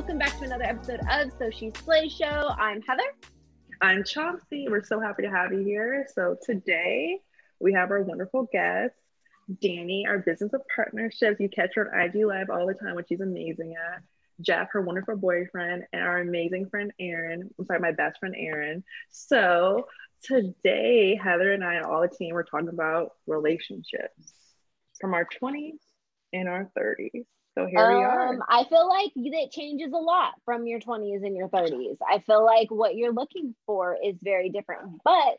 welcome back to another episode of So She Slay Show. I'm Heather. I'm Chauncey. We're so happy to have you here. So today we have our wonderful guest, Danny, our business of partnerships. You catch her on IG Live all the time, which she's amazing at. Jeff, her wonderful boyfriend, and our amazing friend Aaron. I'm sorry, my best friend Aaron. So today, Heather and I and all the team were talking about relationships from our 20s and our 30s. So here um, we are. Um, I feel like it changes a lot from your 20s and your 30s. I feel like what you're looking for is very different, but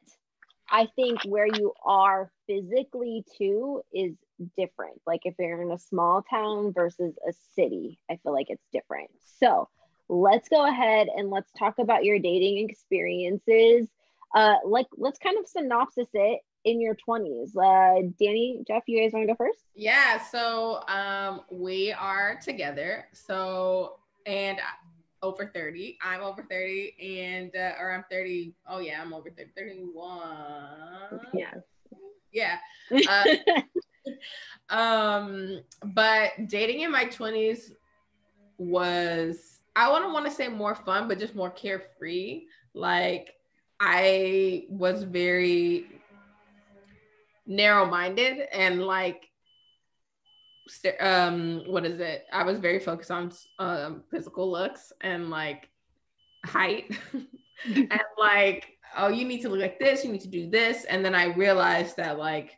I think where you are physically too is different. Like if you're in a small town versus a city, I feel like it's different. So let's go ahead and let's talk about your dating experiences. Uh, like let's kind of synopsis it in your 20s. Uh, Danny, Jeff, you guys want to go first? Yeah. So um, we are together. So, and over 30. I'm over 30 and, uh, or I'm 30. Oh, yeah, I'm over 30, 31. Yeah. Yeah. Uh, um, but dating in my 20s was, I wouldn't want to say more fun, but just more carefree. Like, I was very narrow minded and like um what is it? I was very focused on um physical looks and like height. And like oh you need to look like this you need to do this. And then i realized that like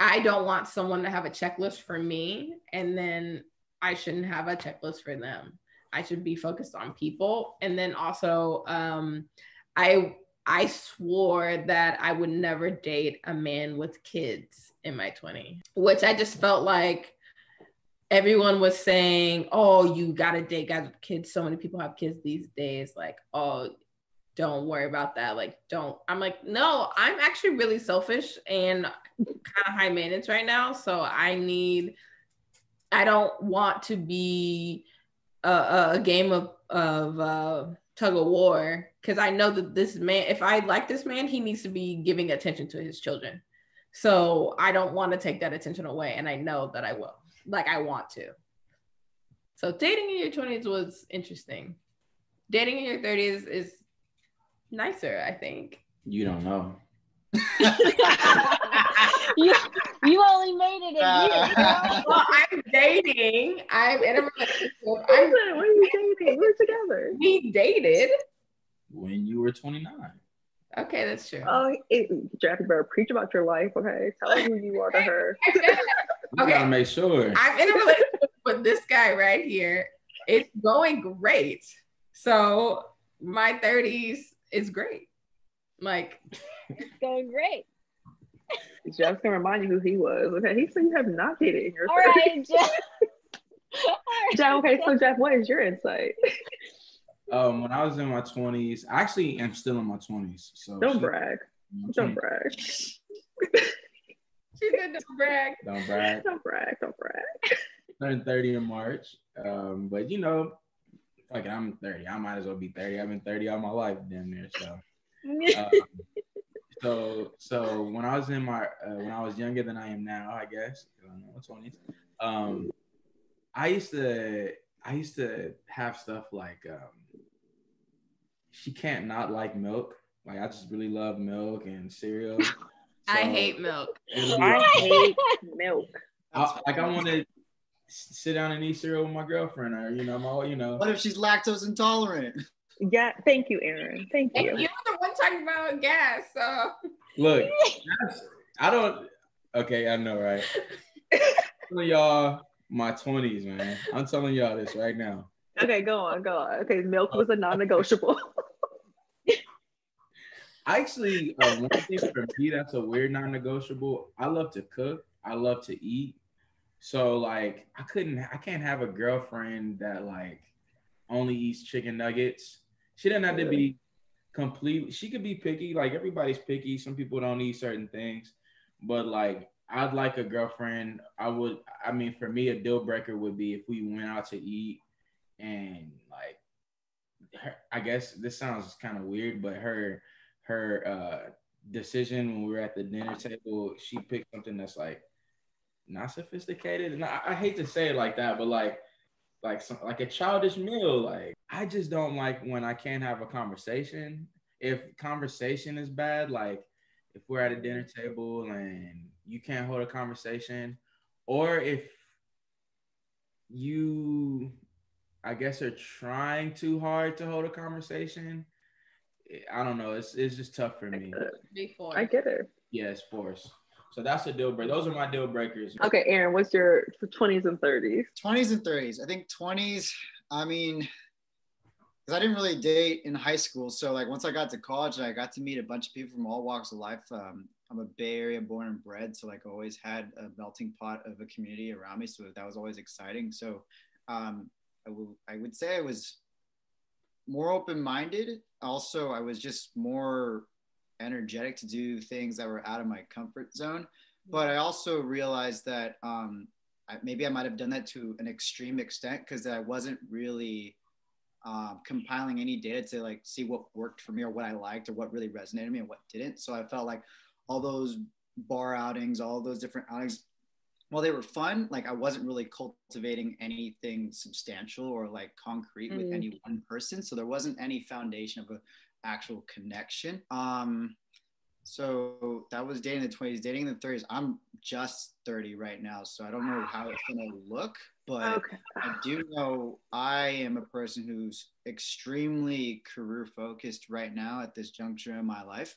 i don't want someone to have a checklist for me and then i shouldn't have a checklist for them. I should be focused on people. And then also um i I swore that I would never date a man with kids in my 20s, which I just felt like everyone was saying, oh, you got to date guys with kids. So many people have kids these days. Like, oh, don't worry about that. Like, don't. I'm like, no, I'm actually really selfish and kind of high maintenance right now. So I need, I don't want to be a, a game of, of, uh, tug of war because I know that this man, if I like this man, he needs to be giving attention to his children. So I don't want to take that attention away. And I know that I will. Like I want to. So dating in your 20s was interesting. Dating in your 30s is nicer, I think. You don't know. you, you only made it a year. Uh, well, I'm dating. I'm in a relationship. I'm, when are you dating? We're together. We dated when you were 29. Okay, that's true. Oh, it, Jackie, better preach about your life. Okay, tell her who you are to her. okay, gotta make sure. I'm in a relationship with this guy right here. It's going great. So my 30s is great. Like, it's going great. Jeff's gonna remind you who he was. Okay, he said you have not dated in your All right, Jeff. Jeff. Okay, so Jeff, what is your insight? Um, when I was in my twenties, I actually am still in my twenties. So don't brag. Don't brag. she said don't brag. Don't brag. Don't brag. Don't brag. Turned 30 in March. Um, but you know, like I'm 30. I might as well be 30. I've been 30 all my life, damn near. So um, so so when I was in my uh, when I was younger than I am now, I guess, I'm in my 20s. Um, I used to I used to have stuff like um, she can't not like milk. Like I just really love milk and cereal. So I hate milk. I hate milk. I, like I want to sit down and eat cereal with my girlfriend, or you know, my you know. What if she's lactose intolerant? Yeah, thank you, Aaron. Thank you. You're the one talking about gas. So look, I don't. Okay, I know, right? telling y'all my 20s, man. I'm telling y'all this right now. Okay, go on, go on. Okay, milk was a non-negotiable. I actually, uh, one thing for me that's a weird non-negotiable. I love to cook. I love to eat. So like, I couldn't. I can't have a girlfriend that like only eats chicken nuggets. She doesn't have to be complete. She could be picky. Like everybody's picky. Some people don't eat certain things, but like I'd like a girlfriend. I would. I mean, for me, a deal breaker would be if we went out to eat and like, her, I guess this sounds kind of weird, but her her uh, decision when we were at the dinner table, she picked something that's like not sophisticated. And I, I hate to say it like that, but like like some, like a childish meal. Like I just don't like when I can't have a conversation. If conversation is bad, like if we're at a dinner table and you can't hold a conversation, or if you, I guess, are trying too hard to hold a conversation. I don't know. It's it's just tough for me. I get it. Yes, force. So that's a deal breaker. Those are my deal breakers. Okay, Aaron, what's your 20s and 30s? 20s and 30s. I think 20s, I mean, because I didn't really date in high school. So, like, once I got to college, I got to meet a bunch of people from all walks of life. Um, I'm a Bay Area born and bred. So, like, always had a melting pot of a community around me. So, that was always exciting. So, um, I, w- I would say I was more open minded. Also, I was just more energetic to do things that were out of my comfort zone. But I also realized that um, I, maybe I might have done that to an extreme extent because I wasn't really um, compiling any data to like see what worked for me or what I liked or what really resonated me and what didn't. So I felt like all those bar outings, all those different outings, while they were fun, like I wasn't really cultivating anything substantial or like concrete with Mm. any one person. So there wasn't any foundation of a actual connection. Um, so that was dating in the 20s, dating in the 30s. I'm just 30 right now, so I don't know how it's gonna look, but Okay. I do know I am a person who's extremely career focused right now at this juncture in my life.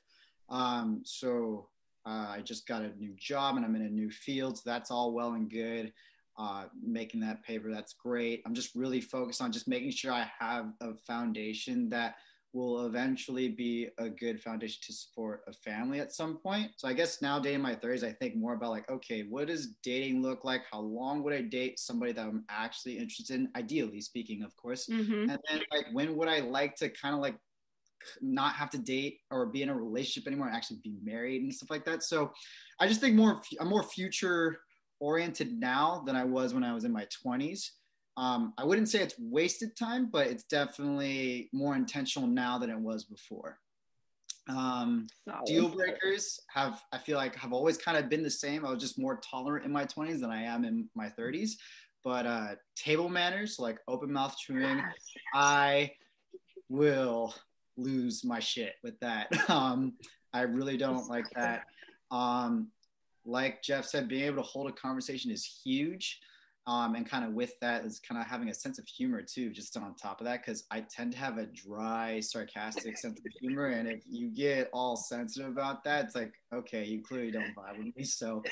Um, so uh, I just got a new job and I'm in a new field. So that's all well and good. Uh, making that paper, that's great. I'm just really focused on just making sure I have a foundation that will eventually be a good foundation to support a family at some point. So I guess now dating my 30s, I think more about like, okay, what does dating look like? How long would I date somebody that I'm actually interested in? Ideally speaking, of course. Mhm. And then like when would I like to kind of like not have to date or be in a relationship anymore and actually be married and stuff like that. So I just think more I'm more future oriented now than I was when I was in my 20s. Um, I wouldn't say it's wasted time, but it's definitely more intentional now than it was before. Um, deal breakers have I feel like have always kind of been the same. I was just more tolerant in my 20s than I am in my 30s. But uh, table manners, like open mouth chewing. I will lose my shit with that. Um, I really don't like that. Um, like Jeff said, being able to hold a conversation is huge. Um, and kind of with that is kind of having a sense of humor too, just on top of that, because I tend to have a dry, sarcastic sense of humor. And if you get all sensitive about that, it's like, okay, you clearly don't vibe with me. So,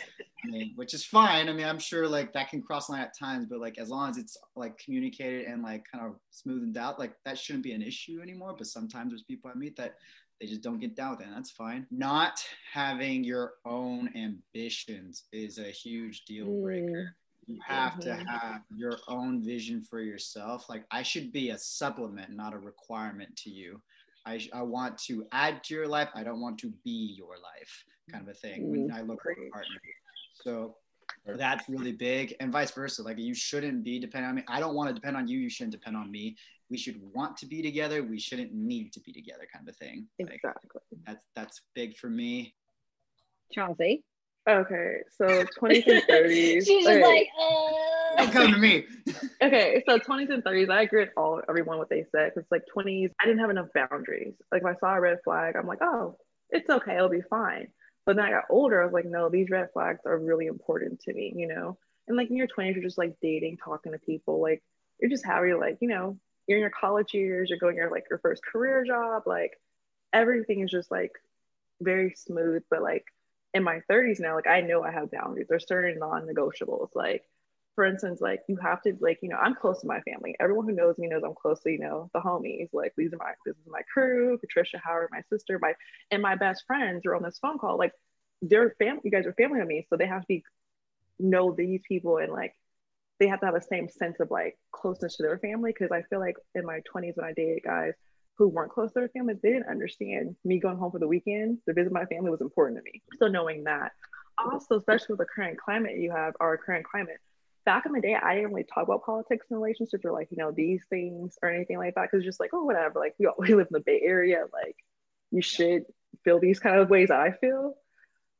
I mean, which is fine. I mean, I'm sure like that can cross line at times, but like as long as it's like communicated and like kind of smoothed out, like that shouldn't be an issue anymore. But sometimes there's people I meet that they just don't get down with it. And that's fine. Not having your own ambitions is a huge deal breaker. You have to Mhm. have your own vision for yourself. Like I should be a supplement, not a requirement to you. I, I want to add to your life. I don't want to be your life, kind of a thing. When I look for a partner, so that's really big, and vice versa. Like you shouldn't be dependent on me. I don't want to depend on you. You shouldn't depend on me. We should want to be together. We shouldn't need to be together, kind of a thing. Like Exactly. that's that's big for me. Chauncey. Okay, so 20s and 30s. She's just okay. like, Don't uh. come to me. okay, so 20s and 30s, I agree with all everyone what they said because like 20s, I didn't have enough boundaries. Like if I saw a red flag, I'm like, oh, it's okay, it'll be fine. But then I got older, I was like, no, these red flags are really important to me, you know. And like in your 20s, you're just like dating, talking to people, like you're just having like, you know, you're in your college years, you're going your like your first career job, like everything is just like very smooth. But like in my 30s now, like I know I have boundaries. There's certain non-negotiables. Like for instance, like you have to like, you know, I'm close to my family. Everyone who knows me knows I'm close to, you know, the homies. Like these are my this is my crew, Patricia, Howard, my sister, my and my best friends are on this phone call. Like they're family, you guys are family to me. So they have to be know these people and like they have to have the same sense of like closeness to their family. Cause I feel like in my 20s when I dated guys who weren't close to their families, they didn't understand me going home for the weekend to visit my family was important to me. So knowing that. Also, especially with the current climate you have, our current climate, back in the day, I didn't really talk about politics in relationships or like, you know, these things or anything like that. Cause just like, oh, whatever. Like we all we live in the Bay Area. Like you should feel these kind of ways I feel.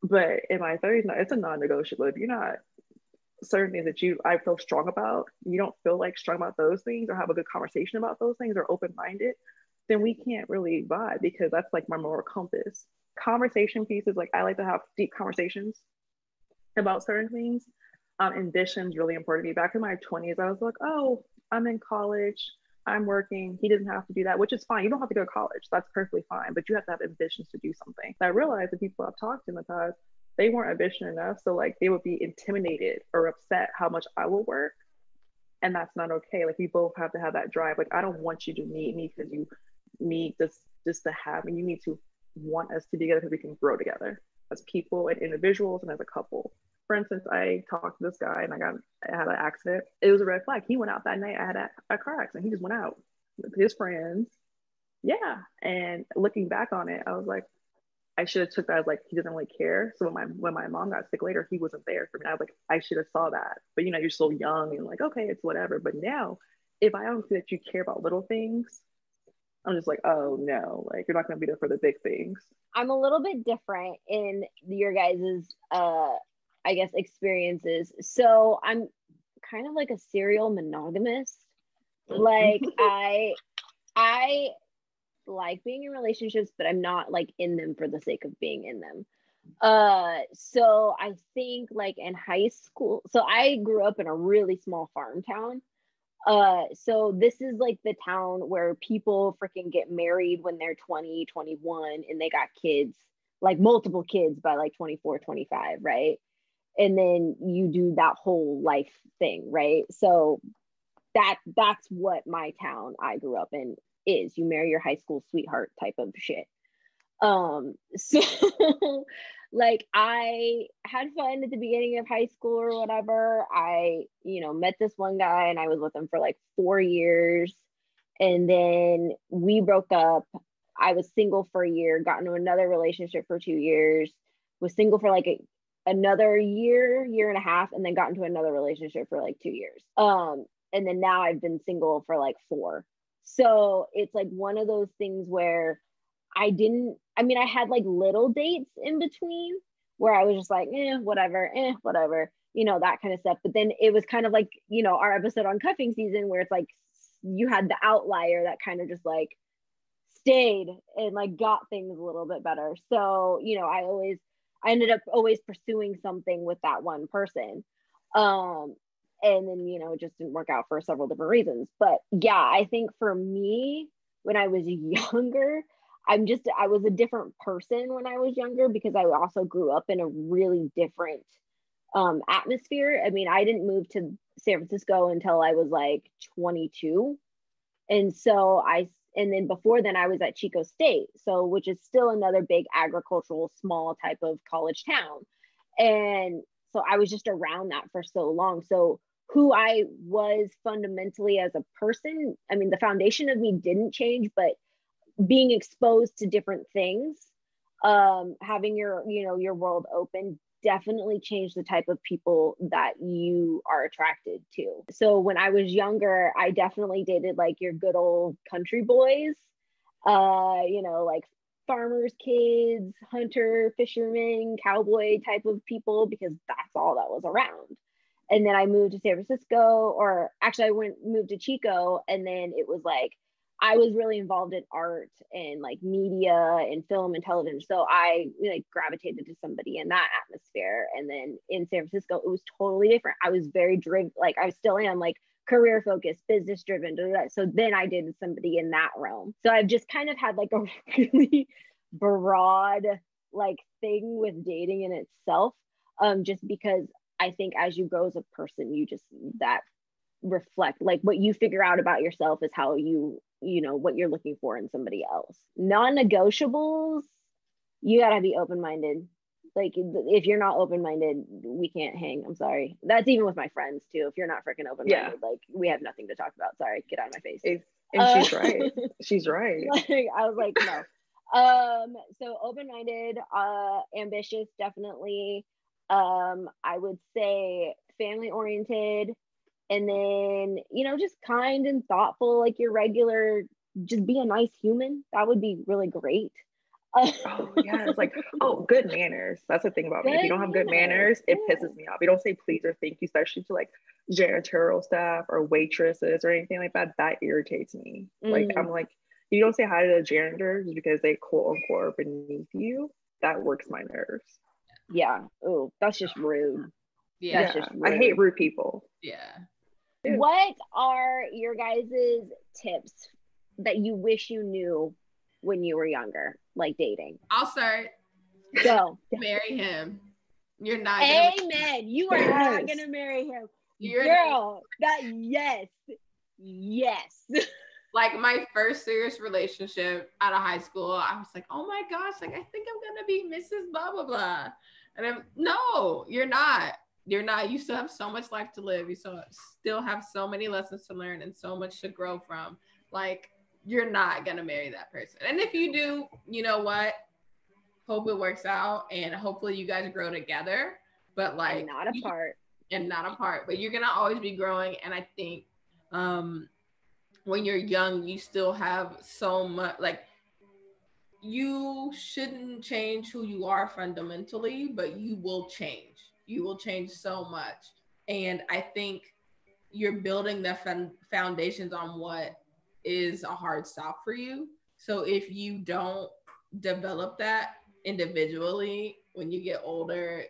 But in my 30s, it's a non-negotiable. If you're not certain things that you I feel strong about, you don't feel like strong about those things or have a good conversation about those things or open minded, then we can't really vibe because that's like my moral compass. Conversation pieces, like I like to have deep conversations about certain things. Um, ambition is really important to me. Back in my 20s, I was like, oh, I'm in college, I'm working. He doesn't have to do that, which is fine. You don't have to go to college. That's perfectly fine. But you have to have ambitions to do something. I realized the people I've talked to in the past, they weren't ambitious enough. So like they would be intimidated or upset how much I will work. And that's not okay. Like we both have to have that drive. Like I don't want you to need me because you need just just to have me. You need to want us to be together because we can grow together as people and individuals and as a couple. For instance, I talked to this guy and I got I had an accident. It was a red flag. He went out that night. I had a, a car accident. He just went out with his friends. Yeah. And looking back on it, I was like, I should have took that as like he doesn't really care. So when my when my mom got sick later, he wasn't there for me. I was like, I should have saw that. But you know, you're so young and like, okay, it's whatever. But now, if I don't see that you care about little things, I'm just like, oh no, like you're not gonna be there for the big things. I'm a little bit different in your guys's uh I guess experiences. So I'm kind of like a serial monogamist. Like I I like being in relationships, but I'm not like in them for the sake of being in them. Uh, so I think like in high school, so I grew up in a really small farm town. Uh, so this is like the town where people freaking get married when they're 20, 21, and they got kids, like multiple kids by like 24, 25, right? And then you do that whole life thing, right? So that that's what my town I grew up in is you marry your high school sweetheart type of shit um so like i had fun at the beginning of high school or whatever. I you know met this one guy and i was with him for like four years. And then we broke up. I was single for a year got into another relationship for two years was single for like a, another year year and a half and then got into another relationship for like two years. Um and then now i've been single for like four. So it's like one of those things where I didn't, I mean, I had like little dates in between where I was just like, eh, whatever, eh, whatever, you know, that kind of stuff. But then it was kind of like, you know, our episode on cuffing season where it's like you had the outlier that kind of just like stayed and like got things a little bit better. So, you know, I always, I ended up always pursuing something with that one person. Um, and then you know it just didn't work out for several different reasons but yeah i think for me when i was younger i'm just i was a different person when i was younger because i also grew up in a really different um, atmosphere. I mean i didn't move to san francisco until i was like 22 and so i and then before then i was at chico state so which is still another big agricultural small type of college town. And so i was just around that for so long. So who I was fundamentally as a person. I mean, the foundation of me didn't change, but being exposed to different things, um, having your, you know, your world open definitely changed the type of people that you are attracted to. So when I was younger, I definitely dated like your good old country boys, uh, you know, like farmers' kids, hunter, fishermen, cowboy type of people, because that's all that was around and then I moved to San Francisco, or actually I went moved to Chico, and then it was like I was really involved in art and like media and film and television. So I like gravitated to somebody in that atmosphere. And then in San Francisco, it was totally different. I was very driven, like I still am, like career focused, business driven. So then I did somebody in that realm. So I've just kind of had like a really broad like thing with dating in itself. Um, just because I think as you grow as a person, you just that reflect like what you figure out about yourself is how you you know what you're looking for in somebody else. Non-negotiables, you gotta be open-minded. Like if you're not open-minded, we can't hang. I'm sorry. That's even with my friends too. If you're not freaking open-minded, yeah. like we have nothing to talk about. Sorry, get out of my face. and uh, she's right. She's right. Like, I was like, no. um, so open-minded, uh, ambitious, definitely um, I would say family oriented, and then you know just kind and thoughtful, like your regular. Just be a nice human. That would be really great. Oh yeah, it's like oh, good manners. That's the thing about me. If you don't have good manners, it pisses me off. You don't say please or thank you, especially to like janitorial staff or waitresses or anything like that. That irritates me. Like Mm. I'm like, you don't say hi to the janitor just because they quote unquote are beneath you. That works my nerves. yeah. Oh, that's just rude. Yeah. That's just I hate rude. rude people. Yeah. Yeah. What are your guys' tips that you wish you knew when you were younger, like dating? I'll start. Go. Marry him. You're not gonna Amen. You are not gonna marry him. you're Girl, that yes. Yes. like my first serious relationship out of high school, I was like, oh my gosh, like I think I'm gonna be Mrs. Blah blah blah. And I'm no, you're not. You're not. You still have so much life to live. You still have so many lessons to learn and so much to grow from. Like you're not gonna marry that person. And if you do, you know what? Hope it works out and hopefully you guys grow together. But like and not apart. and not apart but you're gonna always be growing and i think um when you're young you still have so much like you shouldn't change who you are fundamentally but you will change you will change so much and i think you're building the foundations on what is a hard stop for you so if you don't develop that individually when you get older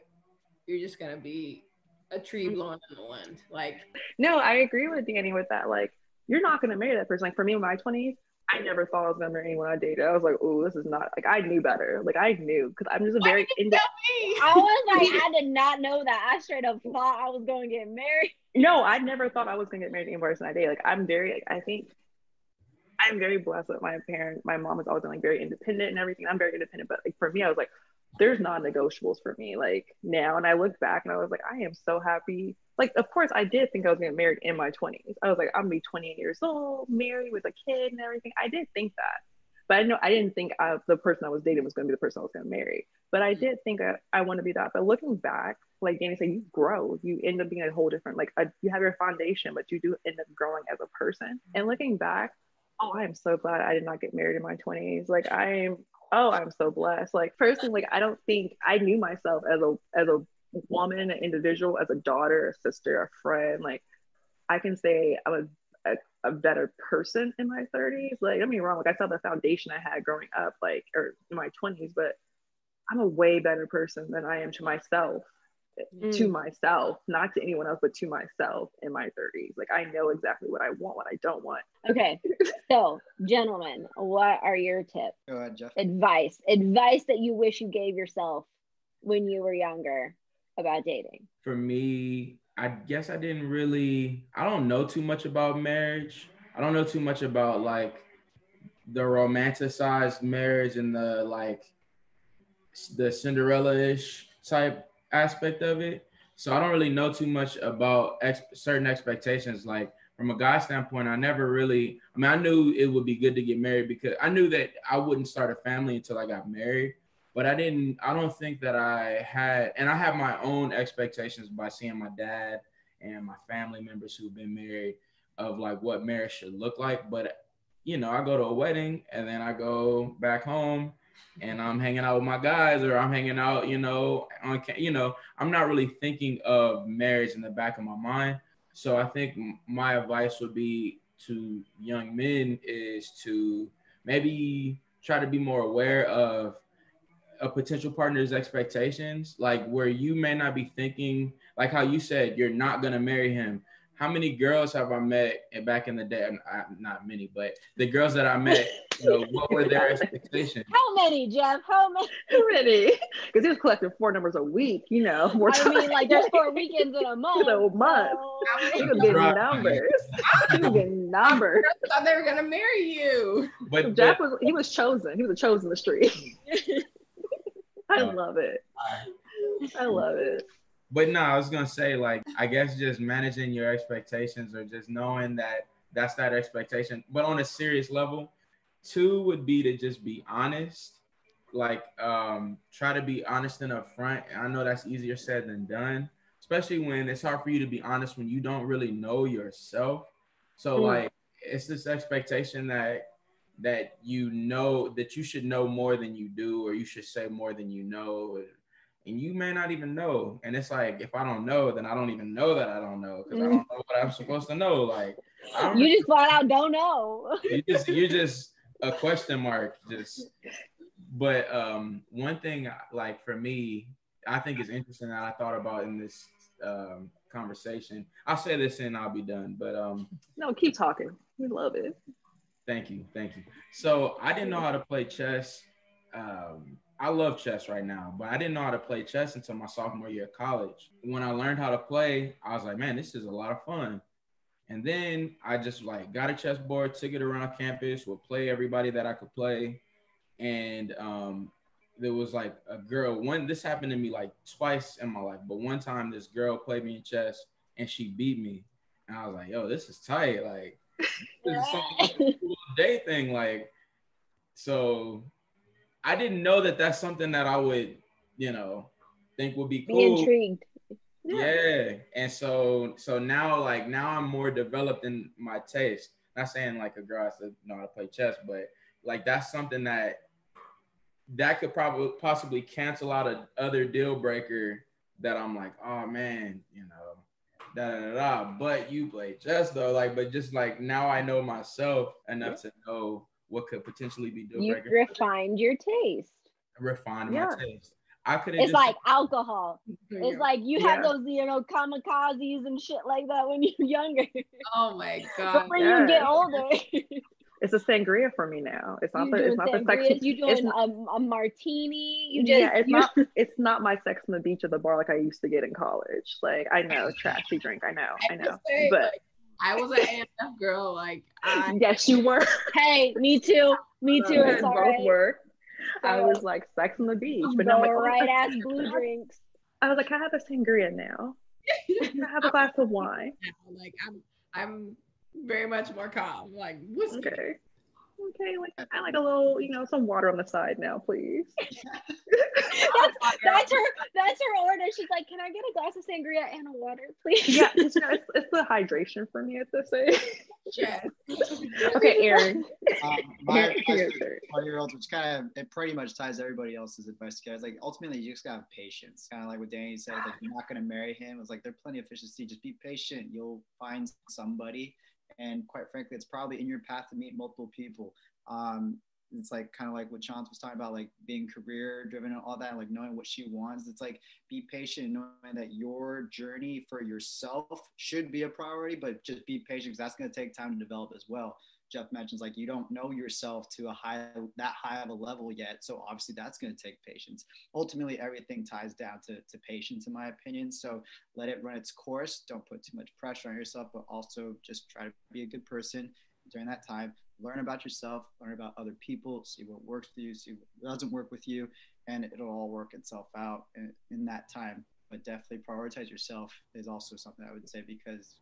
you're just gonna be a tree mm-hmm. blowing in the wind. Like, No, I agree with Danny with that. Like, you're not gonna marry that person. Like for me in my 20s, I never thought I was gonna marry anyone I dated. I was like, oh, this is not like I knew better. Like I knew because I'm just a Why very did you tell me? I was like, I did not know that. I straight up thought I was gonna get married. no, I never thought I was gonna get married to any person I date. Like I'm very, like, I think I'm very blessed with my parent. My mom has always been like very independent and everything. I'm very independent, but like for me, I was like, there's non-negotiables for me. Like now, and I look back and I was like, I am so happy. Like, of course, I did think I was gonna get married in my 20s. I was like, I'm gonna be 28 years old, married with a kid and everything. I did think that, but I know I didn't think I, the person I was dating was gonna be the person I was gonna marry. But I mm-hmm. did think I, I want to be that. But looking back, like Danny said, you grow. You end up being a whole different. Like a, you have your foundation, but you do end up growing as a person. Mm-hmm. And looking back, oh, I am so glad I did not get married in my 20s. Like I am. Oh, I'm so blessed. Like personally, like I don't think I knew myself as a as a woman, an individual, as a daughter, a sister, a friend. Like I can say I'm a, a, a better person in my 30s. Like, don't get me wrong, like I saw the foundation I had growing up, like or in my 20s, but I'm a way better person than I am to myself, to Mm. myself, not to anyone else, but to myself in my 30s. Like I know exactly what I want, what I don't want. Okay. So, gentlemen, what are your tips? Go ahead, Jeff. Advice. Advice that you wish you gave yourself when you were younger about dating. for me, I guess I didn't really, I don't know too much about marriage. I don't know too much about like the romanticized marriage and the like the Cinderella-ish type aspect of it. So I don't really know too much about ex- certain expectations. Like from a guy standpoint, I never really, I mean, I knew it would be good to get married because I knew that I wouldn't start a family until I got married but I didn't. I don't think that I had, and I have my own expectations by seeing my dad and my family members who've been married of like what marriage should look like. But you know, I go to a wedding and then I go back home and I'm hanging out with my guys or I'm hanging out, you know, on you know, I'm not really thinking of marriage in the back of my mind. So I think my advice would be to young men is to maybe try to be more aware of a potential partner's expectations, like where you may not be thinking, like how you said, you're not gonna marry him. How many girls have I met back in the day? and I- Not many, but the girls that I met, you know, what were their expectations? How many, Jeff? How many? Ready? Because he was collecting four numbers a week, you know. More I mean, like there's four weekends in a month. a month. so- he was getting numbers. He was getting numbers. I thought they were gonna marry you. But, Jeff but was he was chosen. He was a chosen the street. I Uh, love it. I love it. But no, I was gonna say like I guess just managing your expectations or just knowing that that's that expectation. But on a serious level, two would be to just be honest. Like um try to be honest and upfront. And I know that's easier said than done, especially when it's hard for you to be honest when you don't really know yourself. So Mm. like it's this expectation that that you know that you should know more than you do, or you should say more than you know, and you may not even know. And it's like if I don't know, then I don't even know that I don't know because I don't know what I'm supposed to know. Like you just flat out don't know. you just you're just a question mark. Just but um one thing like for me, I think is interesting that I thought about in this um conversation. I'll say this and I'll be done. But um no, keep talking. We love it. Thank you, thank you. So I didn't know how to play chess. Um, I love chess right now, but I didn't know how to play chess until my sophomore year of college. When I learned how to play, I was like, man, this is a lot of fun. And then I just like got a chess board, took it around campus, would play everybody that I could play. And um, there was like a girl, one, this happened to me like twice in my life, but one time this girl played me in chess and she beat me. And I was like, yo, this is tight. Like, this is day thing. Like, so I didn't know that that's something that I would, you know, think would be cool. Be intrigued. Yeah. And so so now like now I'm more developed in my taste. Not saying like a girl has to know how to play chess, but like that's something that that could probably possibly cancel out a other deal breaker that I'm like, oh man, you know, da da da. da. But you play chess though, like, but just like now I know myself enough to know what could potentially be deal You refined your taste. Refined Yeah. my taste. I could have It's just like alcohol. It's like you have Yeah. those, you know, kamikazes and shit like that when you're younger. Oh my god! but god. when you get older, It's a sangria for me now. It's not you the it's not the sangrias, sex. you it's doing not- a, a martini. You just yeah, it's not it's not my sex on the beach at the bar like I used to get in college. Like I know, trashy drink, I know, I I know. could say, But like, I was an AMF girl. Like I yes, you were. Hey, me too. Me too. It's both right. were. I was like sex on the beach, but now I'm The like, oh, right ass blue drinks. I was like, I have a sangria now? I have a glass of wine? like I'm I'm very much more calm. Like whiskey. Okay. Okay, like I like a little, you know, some water on the side now, please. That's, that's her. That's her order. She's like, "Can I get a glass of sangria and a water, please?" Yeah, it's, you know, it's, it's the hydration for me at this age. Yes. okay, Aaron. Um, my advice here's for her. 20 year olds, which kind of it pretty much ties everybody else's advice together. It's like ultimately you just gotta have patience. Kind of like what Danny said, like you're not gonna marry him. It's like there's plenty of fish to see. Just be patient. You'll find somebody. And quite frankly, it's probably in your path to meet multiple people. Um, it's like kind of like what Chance was talking about, like being career driven and all that, like knowing what she wants. It's like be patient, and knowing that your journey for yourself should be a priority, but just be patient because that's going to take time to develop as well. Jeff mentions like you don't know yourself to a high that high of a level yet, so obviously that's going to take patience. Ultimately, everything ties down to, to patience, in my opinion. So let it run its course. Don't put too much pressure on yourself, but also just try to be a good person during that time. Learn about yourself, learn about other people, see what works for you, see what doesn't work with you, and it'll all work itself out in, in that time. But definitely prioritize yourself is also something I would say because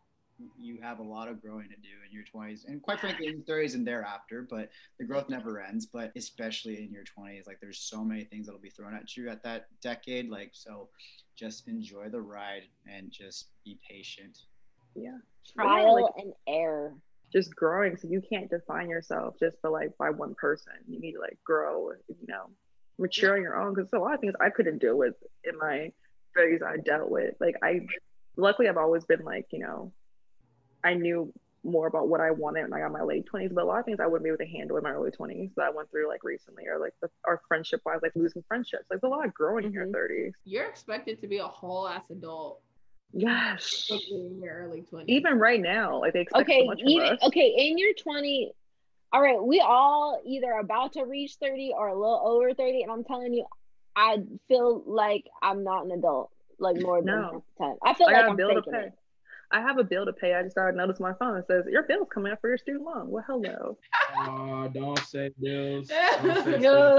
you have a lot of growing to do in your 20s and quite frankly in your 30s and thereafter but the growth never ends but especially in your 20s like there's so many things that'll be thrown at you at that decade like so just enjoy the ride and just be patient Yeah. Trial like- and error. just growing. So you can't define yourself just for like by one person. You need to like grow, you know, mature on your own. Because a lot of things I couldn't deal with in my 30s, I dealt with. Like I, luckily, I've always been like, you know, I knew more about what I wanted when I got my late 20s. But a lot of things I wouldn't be able to handle in my early 20s that I went through like recently, or like the, our friendship wise, like losing friendships. Like there's a lot of growing in your mm-hmm. 30s. You're expected to be a whole ass adult Yes. in your early 20s. Even right now, like they expect so Okay, much from us. okay, in your 20, all right, we all either about to reach 30 or a little over 30. And I'm telling you, I feel like I'm not an adult, like more than No. half the time. I feel I like got a I'm bill faking it. I have a bill to pay. I just got a notice my phone. It says your bill's coming up for your student loan. Well, hello. Oh, don't say bills. Don't say No.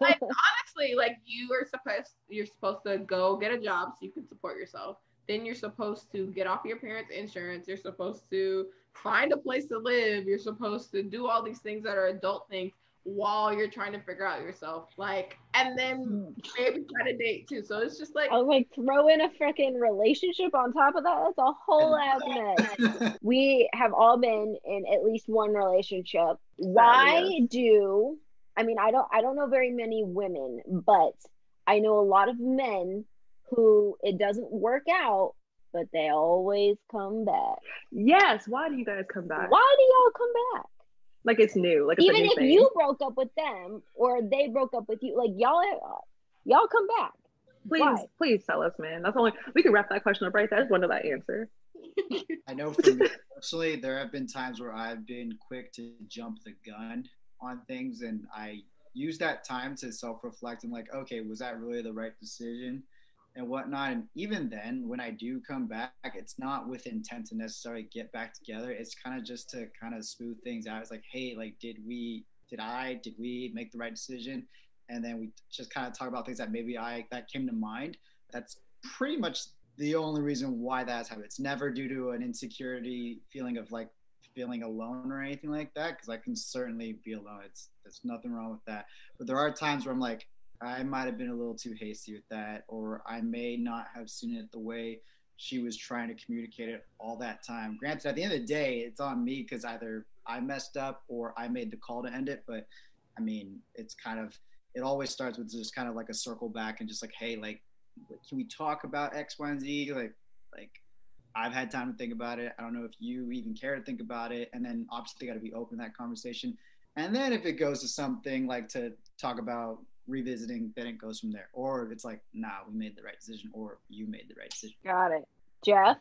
like honestly, like you are supposed you're supposed to go get a job so you can support yourself. Then you're supposed to get off your parents' insurance. You're supposed to find a place to live. You're supposed to do all these things that are adult things while you're trying to figure out yourself. Like, and then hmm. maybe try to date too. So it's just like I was like, throw in a freaking relationship on top of that. That's a whole ass mess. we have all been in at least one relationship. Why do I mean I don't I don't know very many women, but I know a lot of men who it doesn't work out, but they always come back. Yes. Why do you guys come back? Why do y'all come back? Like it's new. Like it's Even new if thing. you broke up with them or they broke up with you, like y'all y'all come back. please, why? please tell us, man. That's only we can wrap that question up right there. I just wanted that answer. I know for me personally, there have been times where I've been quick to jump the gun on things, and I use that time to self-reflect and like, okay, was that really the right decision, and whatnot. And even then, when I do come back, it's not with intent to necessarily get back together. It's kind of just to kind of smooth things out. It's like, hey, like, did we, did I, did we make the right decision? And then we just kind of talk about things that maybe I that came to mind. That's pretty much the only reason why that's happened. It's never due to an insecurity feeling of like feeling alone or anything like that, because I can certainly be alone. It's there's nothing wrong with that. But there are times where I'm like, I might have been a little too hasty with that, or I may not have seen it the way she was trying to communicate it all that time. Granted, at the end of the day, it's on me because either I messed up or I made the call to end it. But I mean, it's kind of it always starts with just kind of like a circle back and just like, hey, like, can we talk about X, Y, and Z? Like, like I've had time to think about it. I don't know if you even care to think about it. And then obviously got to be open to that conversation. And then if it goes to something like to talk about revisiting, then it goes from there. Or if it's like, nah, we made the right decision, or you made the right decision. Got it. Jeff?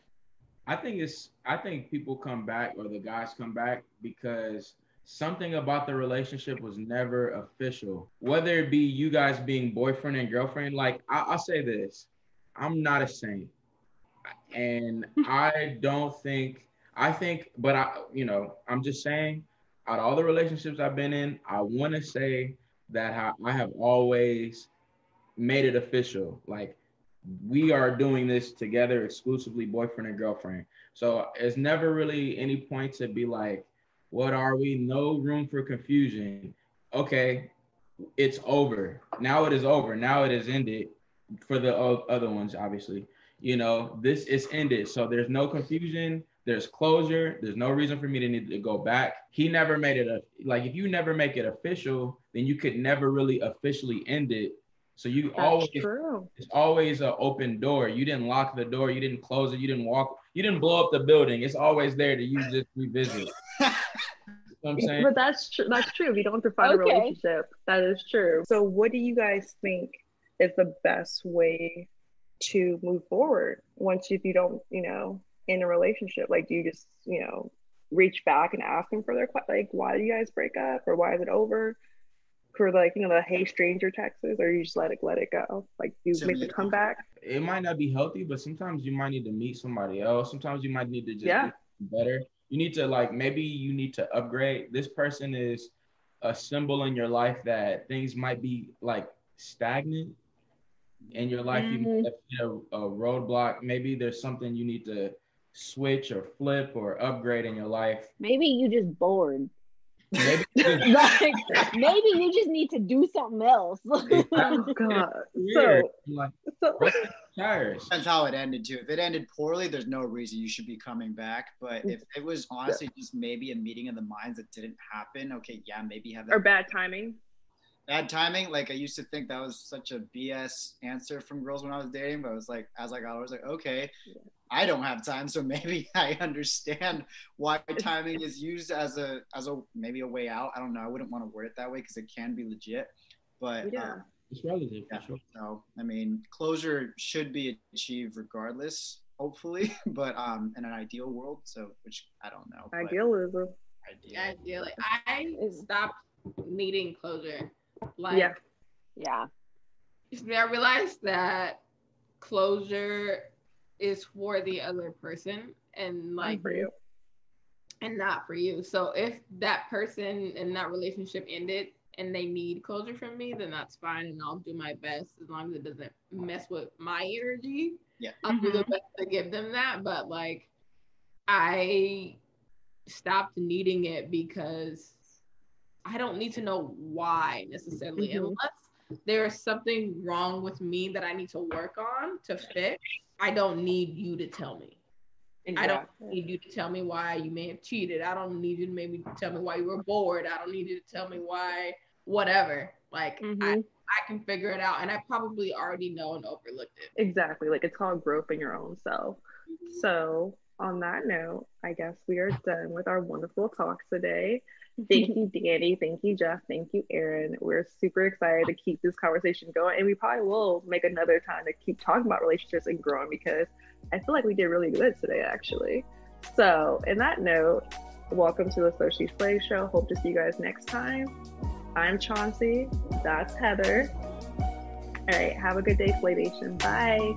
I think it's I think people come back or the guys come back because something about the relationship was never official. Whether it be you guys being boyfriend and girlfriend, like I, I'll say this, I'm not a saint, and I don't think I think, but I you know I'm just saying, out of all the relationships I've been in, I want to say that I, have always made it official, like we are doing this together exclusively boyfriend and girlfriend. So it's never really any point to be like what are we? No room for confusion. Okay it's over. Now it is over. Now it is ended for the other ones obviously. You know this is ended. So there's no confusion. There's closure. There's no reason for me to need to go back. He never made it a like if you never make it official then you could never really officially end it so you That's always true. it's always an open door. You didn't lock the door. You didn't close it. You didn't walk. You didn't blow up the building. It's always there to you just revisit. You know what I'm saying? But that's true. That's true. If you don't define a relationship, that is true. So, what do you guys think is the best way to move forward once if you don't, you know, in a relationship? Like, do you just, you know, reach back and ask them for their like, why do you guys break up, or why is it over? For like, you know, the hey stranger texts, or you just let it let it go. Like, you So make the you- comeback? It might not be healthy, but sometimes you might need to meet somebody else. Sometimes you might need to just Yeah. better. You need to like maybe you need to upgrade. This person is a symbol in your life that things might be like stagnant in your life. You mm. might have hit a, a roadblock. Maybe there's something you need to switch or flip or upgrade in your life. Maybe you just bored. Maybe like maybe you just need to do something else. Oh God. So, like so rest the tires. Depends how it ended too. If it ended poorly, there's no reason you should be coming back. But if it was honestly just maybe a meeting of the minds that didn't happen, okay, yeah, maybe have that or bad timing. bad timing. Like I used to think that was such a BS answer from girls when I was dating, but I was like, as I got older, I was like, okay, I don't have time, so maybe I understand why timing is used as a as a maybe a way out. I don't know. I wouldn't want to word it that way because it can be legit, but Yeah. um, It's relative yeah. for sure. so I mean, closure should be achieved regardless, hopefully, but um, in an ideal world, so which I don't know. Idealism. Ideal. idea. Like I stopped needing closure. Like Yeah. yeah. I realized that closure is for the other person and like for you. and not for you. So if that person and that relationship ended and they need closure from me, then that's fine and I'll do my best as long as it doesn't mess with my energy. Yeah. I'll do the best to give them that. But like I stopped needing it because I don't need to know why necessarily, Mhm. unless there's something wrong with me that I need to work on to fix. I don't need you to tell me. I don't need you to tell me why you may have cheated. I don't need you to maybe tell me why you were bored. I don't need you to tell me why whatever. Like I, Mhm. I can figure it out and I probably already know and overlooked it. Exactly. Like it's called growth in your own self. So, on that note, I guess we are done with our wonderful talks today. Thank you, Danny. Thank you, Jeff. Thank you, Aaron. We're super excited to keep this conversation going. And we probably will make another time to keep talking about relationships and growing because I feel like we did really good today, actually. So, in that note, welcome to the So She Slays Show. Hope to see you guys next time. I'm Chauncey. That's Heather. All right. Have a good day, Slay Nation. Bye.